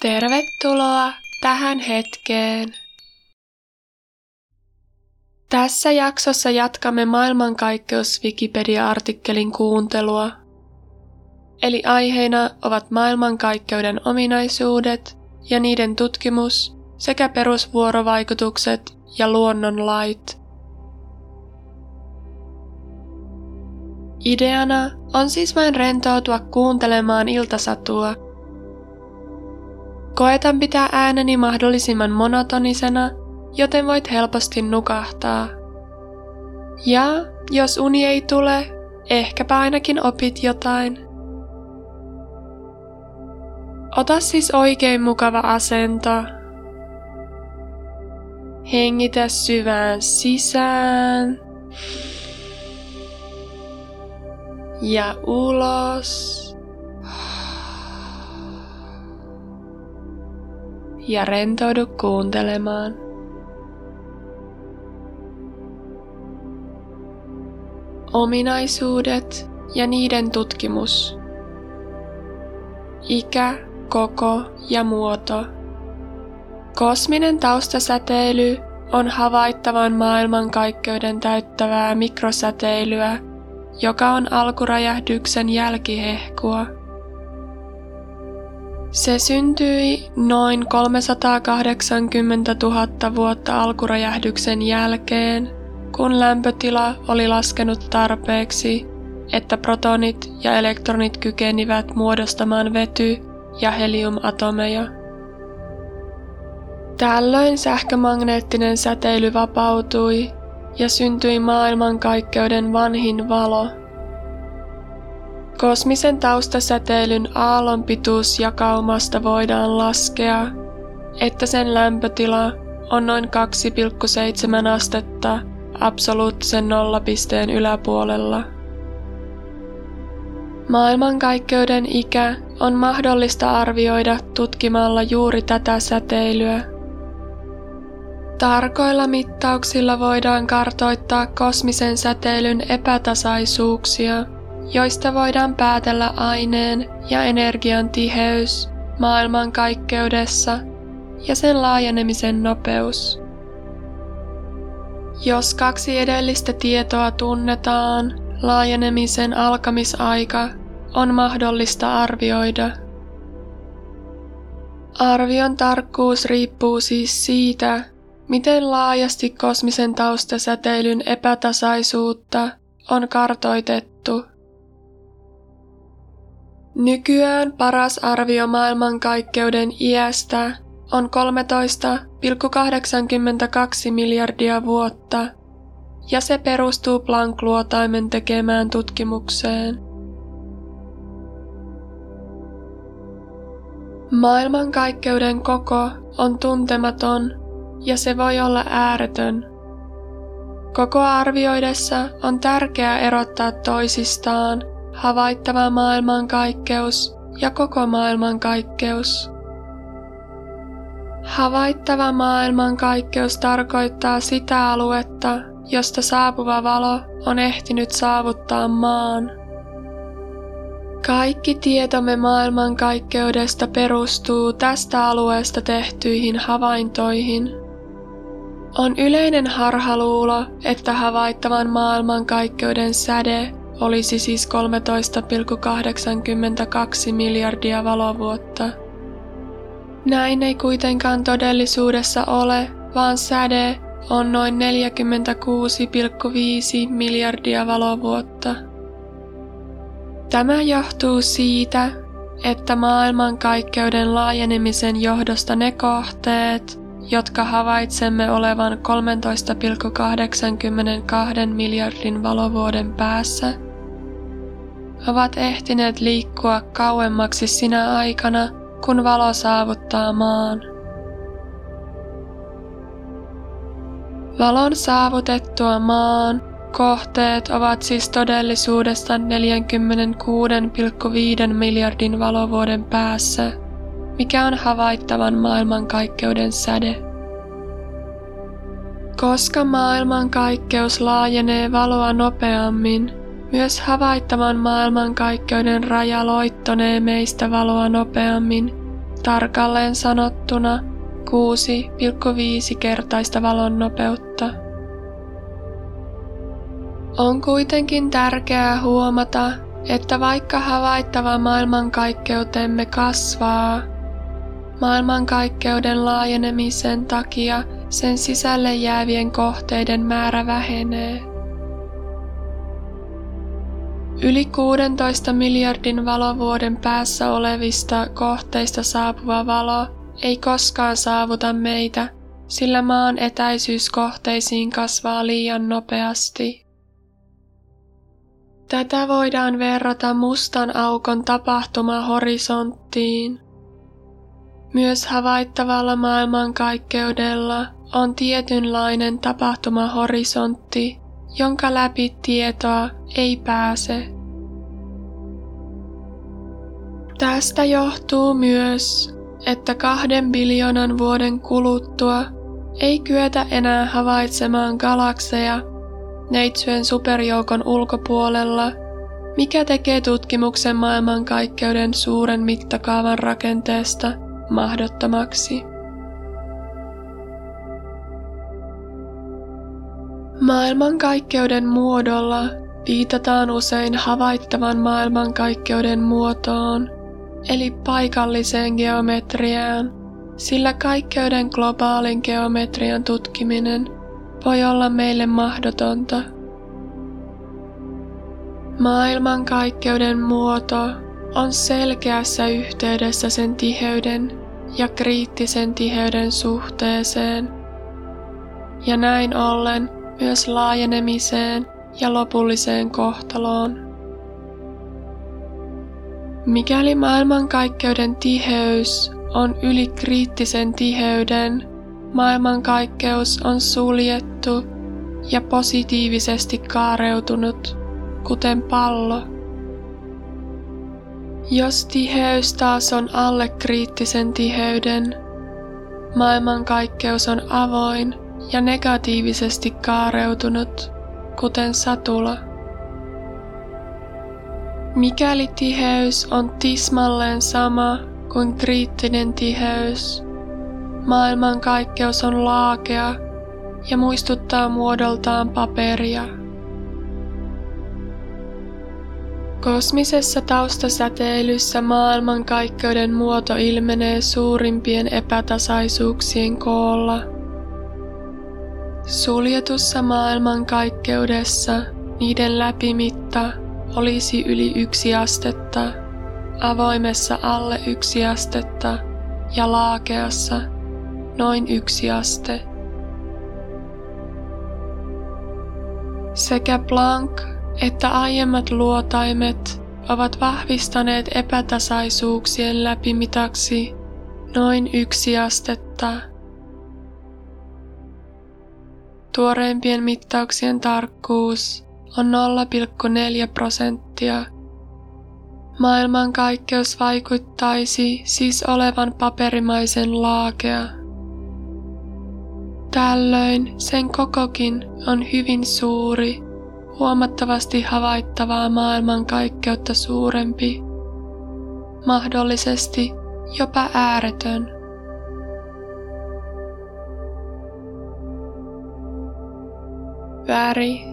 Tervetuloa tähän hetkeen. Tässä jaksossa jatkamme maailmankaikkeus Wikipedia-artikkelin kuuntelua. Eli aiheina ovat maailmankaikkeuden ominaisuudet ja niiden tutkimus sekä perusvuorovaikutukset ja luonnonlait. Ideana on siis vain rentoutua kuuntelemaan iltasatua – Koetan pitää ääneni mahdollisimman monotonisena, joten voit helposti nukahtaa. Ja jos uni ei tule, ehkäpä ainakin opit jotain. Ota siis oikein mukava asento. Hengitä syvään sisään. Ja ulos. Ja rentoudu kuuntelemaan. Ominaisuudet ja niiden tutkimus. Ikä, koko ja muoto. Kosminen taustasäteily on havaittavan maailmankaikkeuden täyttävää mikrosäteilyä, joka on alkuräjähdyksen jälkihehkua – se syntyi noin 380 000 vuotta alkuräjähdyksen jälkeen, kun lämpötila oli laskenut tarpeeksi, että protonit ja elektronit kykenivät muodostamaan vety- ja heliumatomeja. Tällöin sähkömagneettinen säteily vapautui ja syntyi maailmankaikkeuden vanhin valo – Kosmisen taustasäteilyn aallonpituusjakaumasta voidaan laskea, että sen lämpötila on noin 2,7 astetta absoluuttisen nollapisteen yläpuolella. Maailmankaikkeuden ikä on mahdollista arvioida tutkimalla juuri tätä säteilyä. Tarkoilla mittauksilla voidaan kartoittaa kosmisen säteilyn epätasaisuuksia – joista voidaan päätellä aineen ja energian tiheys maailmankaikkeudessa ja sen laajenemisen nopeus. Jos kaksi edellistä tietoa tunnetaan, laajenemisen alkamisaika on mahdollista arvioida. Arvion tarkkuus riippuu siis siitä, miten laajasti kosmisen taustasäteilyn epätasaisuutta on kartoitettu. Nykyään paras arvio maailmankaikkeuden iästä on 13,82 miljardia vuotta, ja se perustuu Planck-luotaimen tekemään tutkimukseen. Maailmankaikkeuden koko on tuntematon ja se voi olla ääretön. Koko arvioidessa on tärkeää erottaa toisistaan havaittava maailmankaikkeus ja koko maailmankaikkeus. Havaittava maailmankaikkeus tarkoittaa sitä aluetta, josta saapuva valo on ehtinyt saavuttaa maan. Kaikki tietomme maailmankaikkeudesta perustuu tästä alueesta tehtyihin havaintoihin. On yleinen harhaluulo, että havaittavan maailmankaikkeuden säde olisi siis 13,82 miljardia valovuotta. Näin ei kuitenkaan todellisuudessa ole, vaan säde on noin 46,5 miljardia valovuotta. Tämä johtuu siitä, että maailmankaikkeuden laajenemisen johdosta ne kohteet, jotka havaitsemme olevan 13,82 miljardin valovuoden päässä, ovat ehtineet liikkua kauemmaksi sinä aikana, kun valo saavuttaa maan. Valon saavutettua maan kohteet ovat siis todellisuudessa 46,5 miljardin valovuoden päässä, mikä on havaittavan maailmankaikkeuden säde. Koska maailmankaikkeus laajenee valoa nopeammin, myös havaittavan maailmankaikkeuden raja loittonee meistä valoa nopeammin tarkalleen sanottuna 6,5 kertaista valon nopeutta. On kuitenkin tärkeää huomata, että vaikka havaittava maailmankaikkeutemme kasvaa, maailmankaikkeuden laajenemisen takia sen sisälle jäävien kohteiden määrä vähenee. Yli 16 miljardin valovuoden päässä olevista kohteista saapuva valo ei koskaan saavuta meitä, sillä maan etäisyys kohteisiin kasvaa liian nopeasti. Tätä voidaan verrata mustan aukon tapahtumahorisonttiin. Myös havaittavalla maailmankaikkeudella on tietynlainen tapahtumahorisontti, jonka läpi tietoa ei pääse. Tästä johtuu myös, että kahden biljoonan vuoden kuluttua ei kyetä enää havaitsemaan galakseja neitsyen superjoukon ulkopuolella, mikä tekee tutkimuksen maailmankaikkeuden suuren mittakaavan rakenteesta mahdottomaksi. Maailmankaikkeuden muodolla viitataan usein havaittavan maailmankaikkeuden muotoon, eli paikalliseen geometriaan, sillä kaikkeuden globaalin geometrian tutkiminen voi olla meille mahdotonta. Maailmankaikkeuden muoto on selkeässä yhteydessä sen tiheyden ja kriittisen tiheyden suhteeseen, ja näin ollen myös laajenemiseen ja lopulliseen kohtaloon. Mikäli maailmankaikkeuden tiheys on yli kriittisen tiheyden, maailmankaikkeus on suljettu ja positiivisesti kaareutunut, kuten pallo. Jos tiheys taas on alle kriittisen tiheyden, maailmankaikkeus on avoin ja negatiivisesti kaareutunut, kuten satula. Mikäli tiheys on tismalleen sama kuin kriittinen tiheys, maailmankaikkeus on laakea ja muistuttaa muodoltaan paperia. Kosmisessa taustasäteilyssä maailmankaikkeuden muoto ilmenee suurimpien epätasaisuuksien koolla – Suljetussa maailmankaikkeudessa niiden läpimitta olisi yli yksi astetta, avoimessa alle yksi astetta ja laakeassa noin yksi aste. Sekä Planck että aiemmat luotaimet ovat vahvistaneet epätasaisuuksien läpimitaksi noin yksi astetta Tuoreimpien mittauksien tarkkuus on 0,4 prosenttia. Maailmankaikkeus vaikuttaisi siis olevan paperimaisen laakea. Tällöin sen kokokin on hyvin suuri, huomattavasti havaittavaa maailmankaikkeutta suurempi, mahdollisesti jopa ääretön. Väri.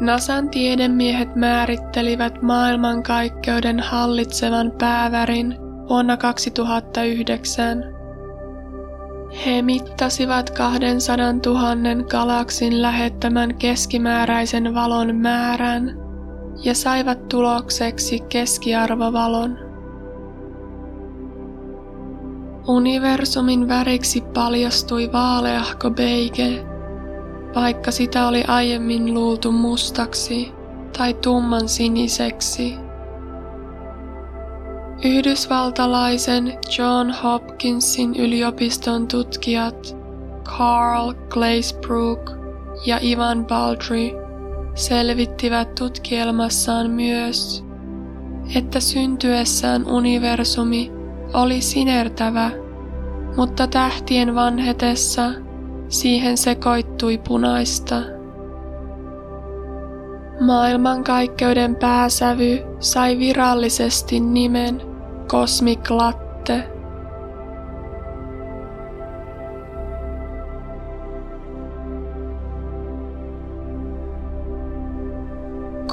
Nasan tiedemiehet määrittelivät maailmankaikkeuden hallitsevan päävärin vuonna 2009. He mittasivat 200 000 galaksin lähettämän keskimääräisen valon määrän ja saivat tulokseksi keskiarvovalon. Universumin väriksi paljastui vaaleahko beige, vaikka sitä oli aiemmin luultu mustaksi tai tumman siniseksi. Yhdysvaltalaisen John Hopkinsin yliopiston tutkijat Carl Glazebrook ja Ivan Baldry selvittivät tutkielmassaan myös, että syntyessään universumi oli sinertävä, mutta tähtien vanhetessa Siihen sekoittui punaista. Maailmankaikkeuden pääsävy sai virallisesti nimen Cosmic Latte.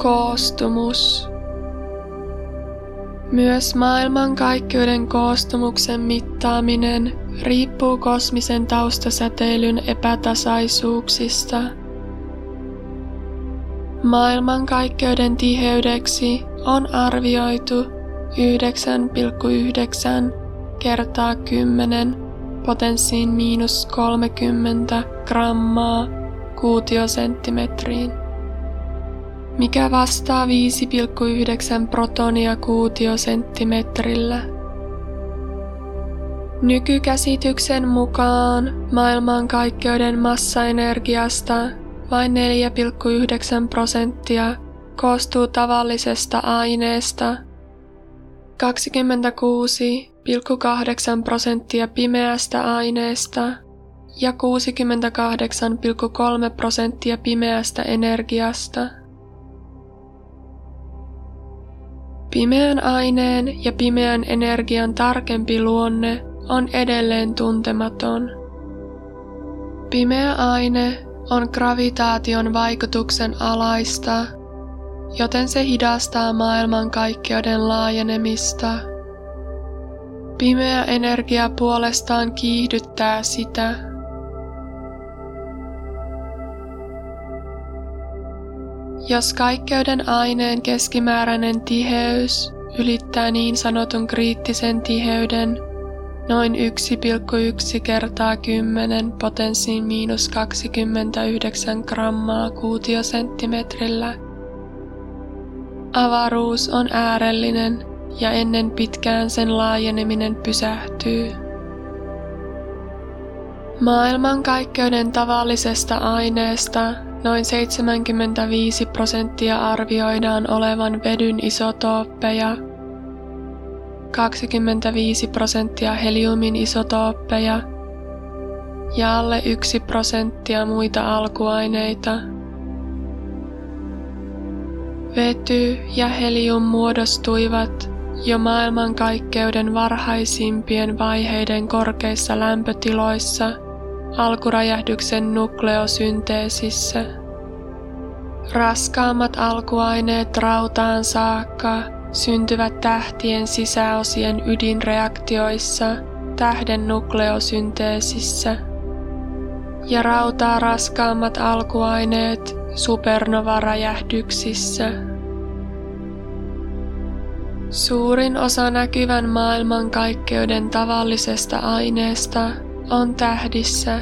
Koostumus. Myös maailmankaikkeuden koostumuksen mittaaminen riippuu kosmisen taustasäteilyn epätasaisuuksista. Maailmankaikkeuden tiheydeksi on arvioitu 9,9 kertaa 10 potenssiin miinus 30 grammaa kuutiosenttimetriin mikä vastaa 5,9 protonia kuutiosenttimetrillä. Nykykäsityksen mukaan maailmankaikkeuden massaenergiasta vain 4,9 prosenttia koostuu tavallisesta aineesta, 26,8 prosenttia pimeästä aineesta ja 68,3 prosenttia pimeästä energiasta. Pimeän aineen ja pimeän energian tarkempi luonne on edelleen tuntematon. Pimeä aine on gravitaation vaikutuksen alaista, joten se hidastaa maailmankaikkeuden laajenemista. Pimeä energia puolestaan kiihdyttää sitä. Jos kaikkeuden aineen keskimääräinen tiheys ylittää niin sanotun kriittisen tiheyden noin 1,1 kertaa 10 potenssiin miinus 29 grammaa kuutiosenttimetrillä, avaruus on äärellinen ja ennen pitkään sen laajeneminen pysähtyy. Maailmankaikkeuden tavallisesta aineesta Noin 75 prosenttia arvioidaan olevan vedyn isotooppeja, 25 prosenttia heliumin isotooppeja. Ja alle 1 prosenttia muita alkuaineita. Vety ja helium muodostuivat jo maailmankaikkeuden varhaisimpien vaiheiden korkeissa lämpötiloissa – alkuräjähdyksen nukleosynteesissä. Raskaammat alkuaineet rautaan saakka syntyvät tähtien sisäosien ydinreaktioissa tähden nukleosynteesissä ja rautaa raskaammat alkuaineet supernovaräjähdyksissä. Suurin osa näkyvän maailmankaikkeuden tavallisesta aineesta on tähdissä,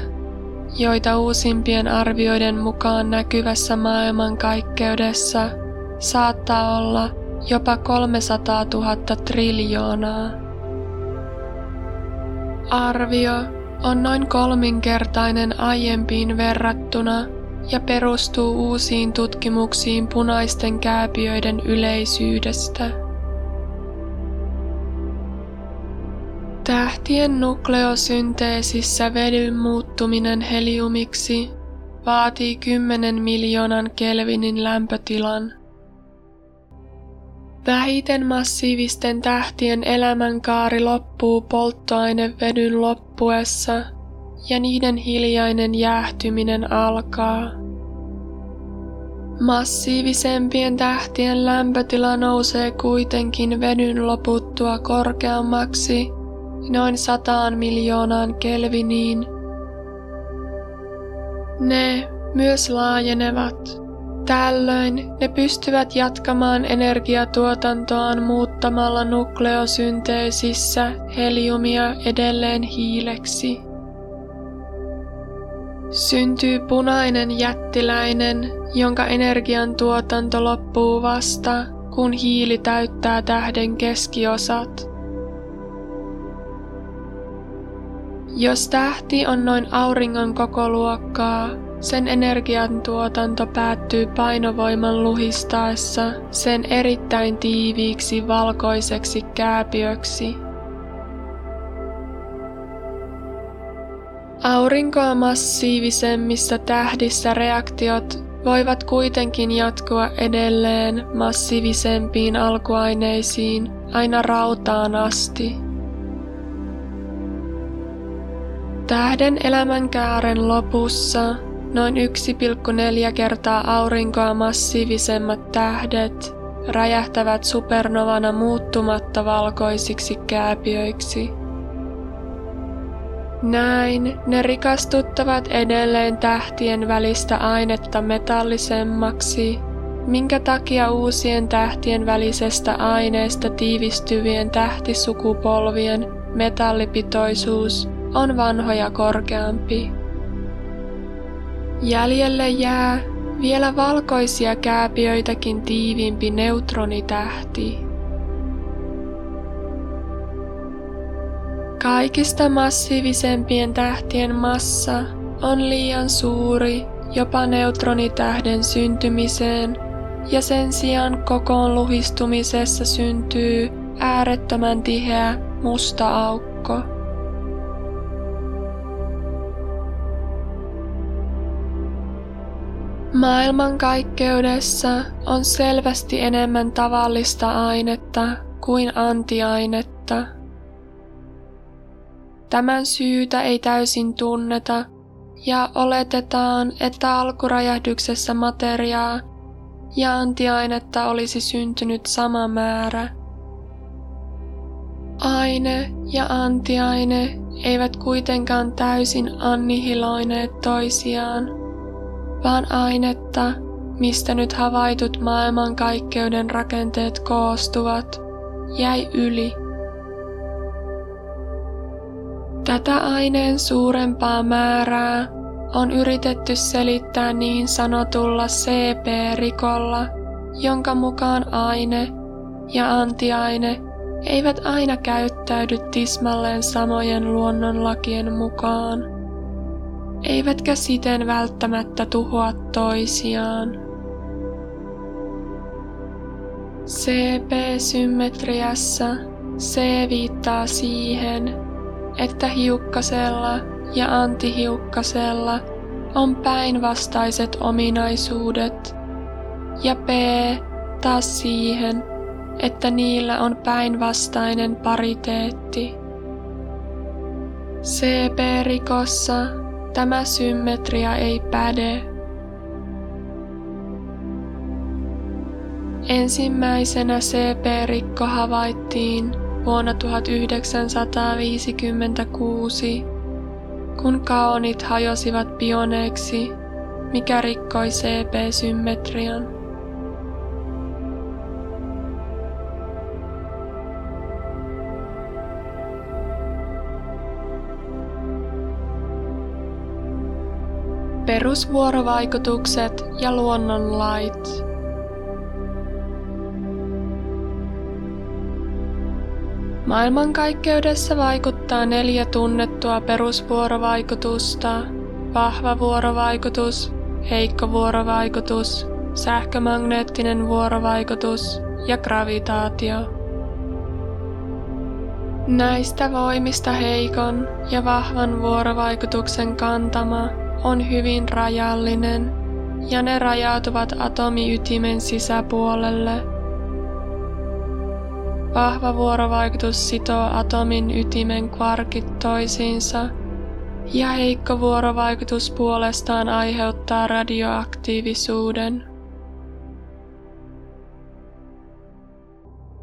joita uusimpien arvioiden mukaan näkyvässä maailmankaikkeudessa saattaa olla jopa 300 000 triljoonaa. Arvio on noin kolminkertainen aiempiin verrattuna ja perustuu uusiin tutkimuksiin punaisten kääpiöiden yleisyydestä. Tähtien nukleosynteesissä vedyn muuttuminen heliumiksi vaatii 10 miljoonan kelvinin lämpötilan. Vähiten massiivisten tähtien elämänkaari loppuu polttoainevedyn loppuessa ja niiden hiljainen jäähtyminen alkaa. Massiivisempien tähtien lämpötila nousee kuitenkin vedyn loputtua korkeammaksi noin sataan miljoonaan kelviniin. Ne myös laajenevat. Tällöin ne pystyvät jatkamaan energiatuotantoaan muuttamalla nukleosynteesissä heliumia edelleen hiileksi. Syntyy punainen jättiläinen, jonka energiantuotanto loppuu vasta, kun hiili täyttää tähden keskiosat. Jos tähti on noin auringon kokoluokkaa, sen energiantuotanto päättyy painovoiman luhistaessa sen erittäin tiiviiksi valkoiseksi kääpiöksi. Aurinkoa massiivisemmissa tähdissä reaktiot voivat kuitenkin jatkua edelleen massiivisempiin alkuaineisiin aina rautaan asti. Tähden elämänkaaren lopussa noin 1,4 kertaa aurinkoa massiivisemmat tähdet räjähtävät supernovana muuttumatta valkoisiksi kääpiöiksi. Näin ne rikastuttavat edelleen tähtien välistä ainetta metallisemmaksi, minkä takia uusien tähtien välisestä aineesta tiivistyvien tähtisukupolvien metallipitoisuus on vanhoja korkeampi. Jäljelle jää vielä valkoisia kääpiöitäkin tiiviimpi neutronitähti. Kaikista massiivisempien tähtien massa on liian suuri jopa neutronitähden syntymiseen ja sen sijaan kokoon luhistumisessa syntyy äärettömän tiheä musta aukko. Maailmankaikkeudessa on selvästi enemmän tavallista ainetta kuin antiainetta. Tämän syytä ei täysin tunneta ja oletetaan, että alkuräjähdyksessä materiaa ja antiainetta olisi syntynyt sama määrä. Aine ja antiaine eivät kuitenkaan täysin annihiloineet toisiaan vaan ainetta, mistä nyt havaitut maailmankaikkeuden rakenteet koostuvat, jäi yli. Tätä aineen suurempaa määrää on yritetty selittää niin sanotulla CP-rikolla, jonka mukaan aine ja antiaine eivät aina käyttäydy tismalleen samojen luonnonlakien mukaan eivätkä siten välttämättä tuhoa toisiaan. CP-symmetriassa C viittaa siihen, että hiukkasella ja antihiukkasella on päinvastaiset ominaisuudet, ja P taas siihen, että niillä on päinvastainen pariteetti. CP-rikossa Tämä symmetria ei päde. Ensimmäisenä CP-rikko havaittiin vuonna 1956, kun kaonit hajosivat pioneeksi, mikä rikkoi CP-symmetrian. Perusvuorovaikutukset ja luonnonlait. Maailmankaikkeudessa vaikuttaa neljä tunnettua perusvuorovaikutusta, vahva vuorovaikutus, heikko vuorovaikutus, sähkömagneettinen vuorovaikutus ja gravitaatio. Näistä voimista heikon ja vahvan vuorovaikutuksen kantama on hyvin rajallinen ja ne rajautuvat atomiytimen sisäpuolelle. Vahva vuorovaikutus sitoo atomin ytimen kvarkit toisiinsa ja heikko vuorovaikutus puolestaan aiheuttaa radioaktiivisuuden.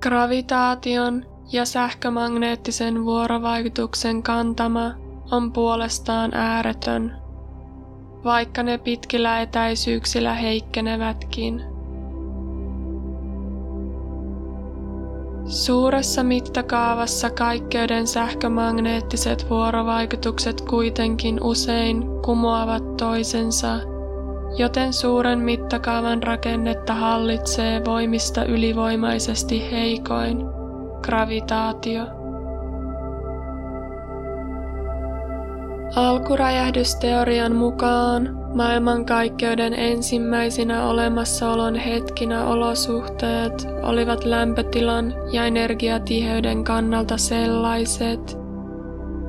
Gravitaation ja sähkömagneettisen vuorovaikutuksen kantama on puolestaan ääretön vaikka ne pitkillä etäisyyksillä heikkenevätkin. Suuressa mittakaavassa kaikkeuden sähkömagneettiset vuorovaikutukset kuitenkin usein kumoavat toisensa, joten suuren mittakaavan rakennetta hallitsee voimista ylivoimaisesti heikoin, gravitaatio. Alkuräjähdysteorian mukaan maailmankaikkeuden ensimmäisinä olemassaolon hetkinä olosuhteet olivat lämpötilan ja energiatiheyden kannalta sellaiset,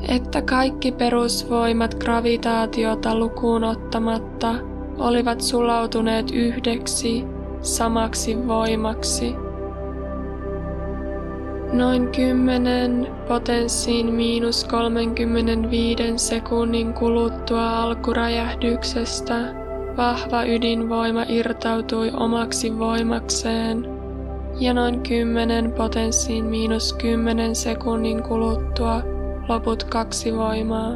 että kaikki perusvoimat gravitaatiota lukuun ottamatta olivat sulautuneet yhdeksi samaksi voimaksi. Noin 10 potenssiin miinus 35 sekunnin kuluttua alkuräjähdyksestä vahva ydinvoima irtautui omaksi voimakseen ja noin 10 potenssiin miinus 10 sekunnin kuluttua loput kaksi voimaa.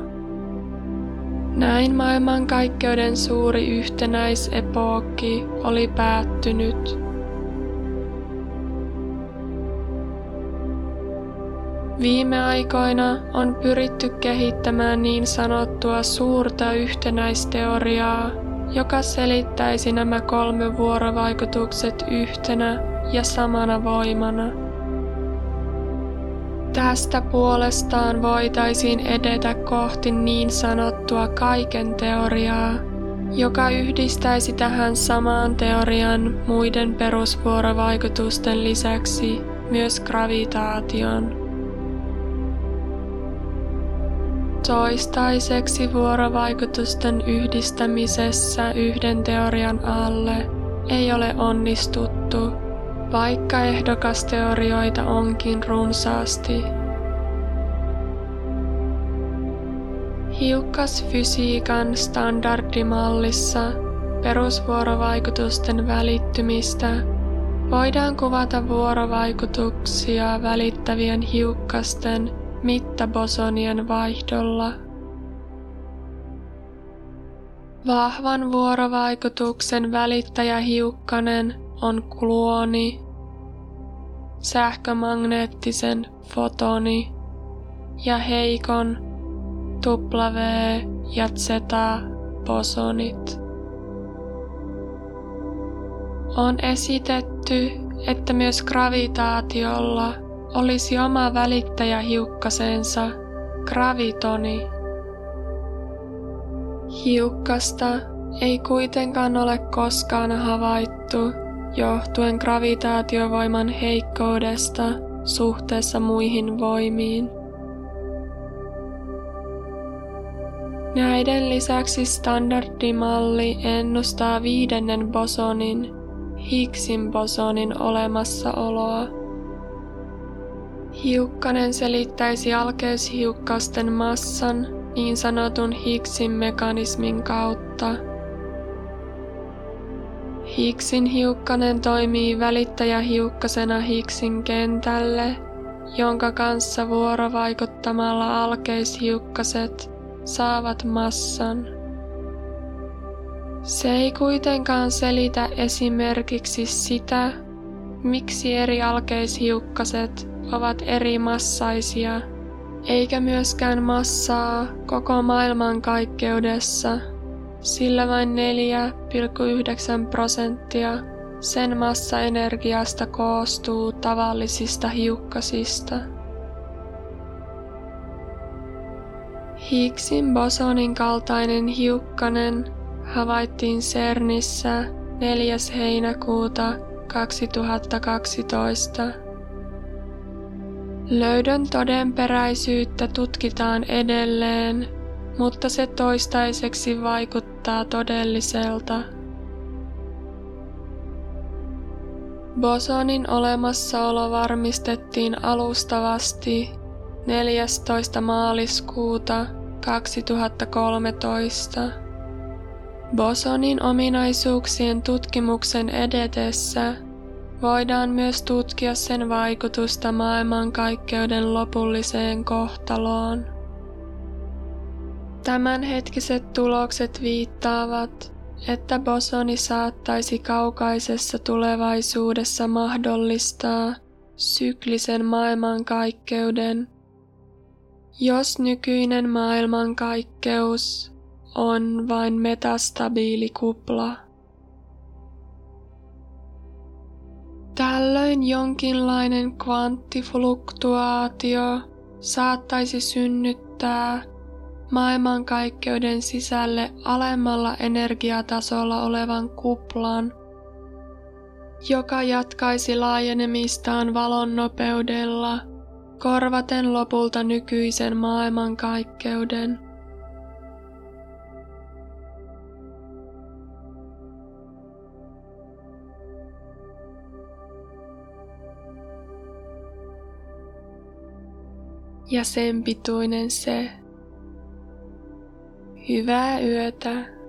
Näin maailmankaikkeuden suuri yhtenäisepookki oli päättynyt. Viime aikoina on pyritty kehittämään niin sanottua suurta yhtenäisteoriaa, joka selittäisi nämä kolme vuorovaikutukset yhtenä ja samana voimana. Tästä puolestaan voitaisiin edetä kohti niin sanottua kaiken teoriaa, joka yhdistäisi tähän samaan teorian muiden perusvuorovaikutusten lisäksi myös gravitaation. Toistaiseksi vuorovaikutusten yhdistämisessä yhden teorian alle ei ole onnistuttu, vaikka ehdokasteorioita onkin runsaasti. Hiukkasfysiikan standardimallissa perusvuorovaikutusten välittymistä voidaan kuvata vuorovaikutuksia välittävien hiukkasten mittabosonien vaihdolla. Vahvan vuorovaikutuksen välittäjähiukkanen on gluoni, sähkömagneettisen fotoni ja heikon W ja Z bosonit. On esitetty, että myös gravitaatiolla olisi oma välittäjähiukkasensa, gravitoni. Hiukkasta ei kuitenkaan ole koskaan havaittu johtuen gravitaatiovoiman heikkoudesta suhteessa muihin voimiin. Näiden lisäksi standardimalli ennustaa viidennen bosonin, Higgsin bosonin olemassaoloa. Hiukkanen selittäisi alkeishiukkasten massan niin sanotun Higgsin mekanismin kautta. Higgsin hiukkanen toimii välittäjähiukkasena Higgsin kentälle, jonka kanssa vuorovaikuttamalla alkeishiukkaset saavat massan. Se ei kuitenkaan selitä esimerkiksi sitä, miksi eri alkeishiukkaset ovat eri massaisia, eikä myöskään massaa koko maailman kaikkeudessa, sillä vain 4,9 prosenttia sen massaenergiasta koostuu tavallisista hiukkasista. Higgsin bosonin kaltainen hiukkanen havaittiin CERNissä 4. heinäkuuta 2012. Löydön todenperäisyyttä tutkitaan edelleen, mutta se toistaiseksi vaikuttaa todelliselta. Bosonin olemassaolo varmistettiin alustavasti 14. maaliskuuta 2013. Bosonin ominaisuuksien tutkimuksen edetessä voidaan myös tutkia sen vaikutusta maailmankaikkeuden lopulliseen kohtaloon. Tämänhetkiset tulokset viittaavat, että bosoni saattaisi kaukaisessa tulevaisuudessa mahdollistaa syklisen maailmankaikkeuden, jos nykyinen maailmankaikkeus on vain metastabiili kupla. Tällöin jonkinlainen kvanttifluktuaatio saattaisi synnyttää maailmankaikkeuden sisälle alemmalla energiatasolla olevan kuplan, joka jatkaisi laajenemistaan valon nopeudella, korvaten lopulta nykyisen maailmankaikkeuden. Ja sen pituinen se. Hyvää yötä.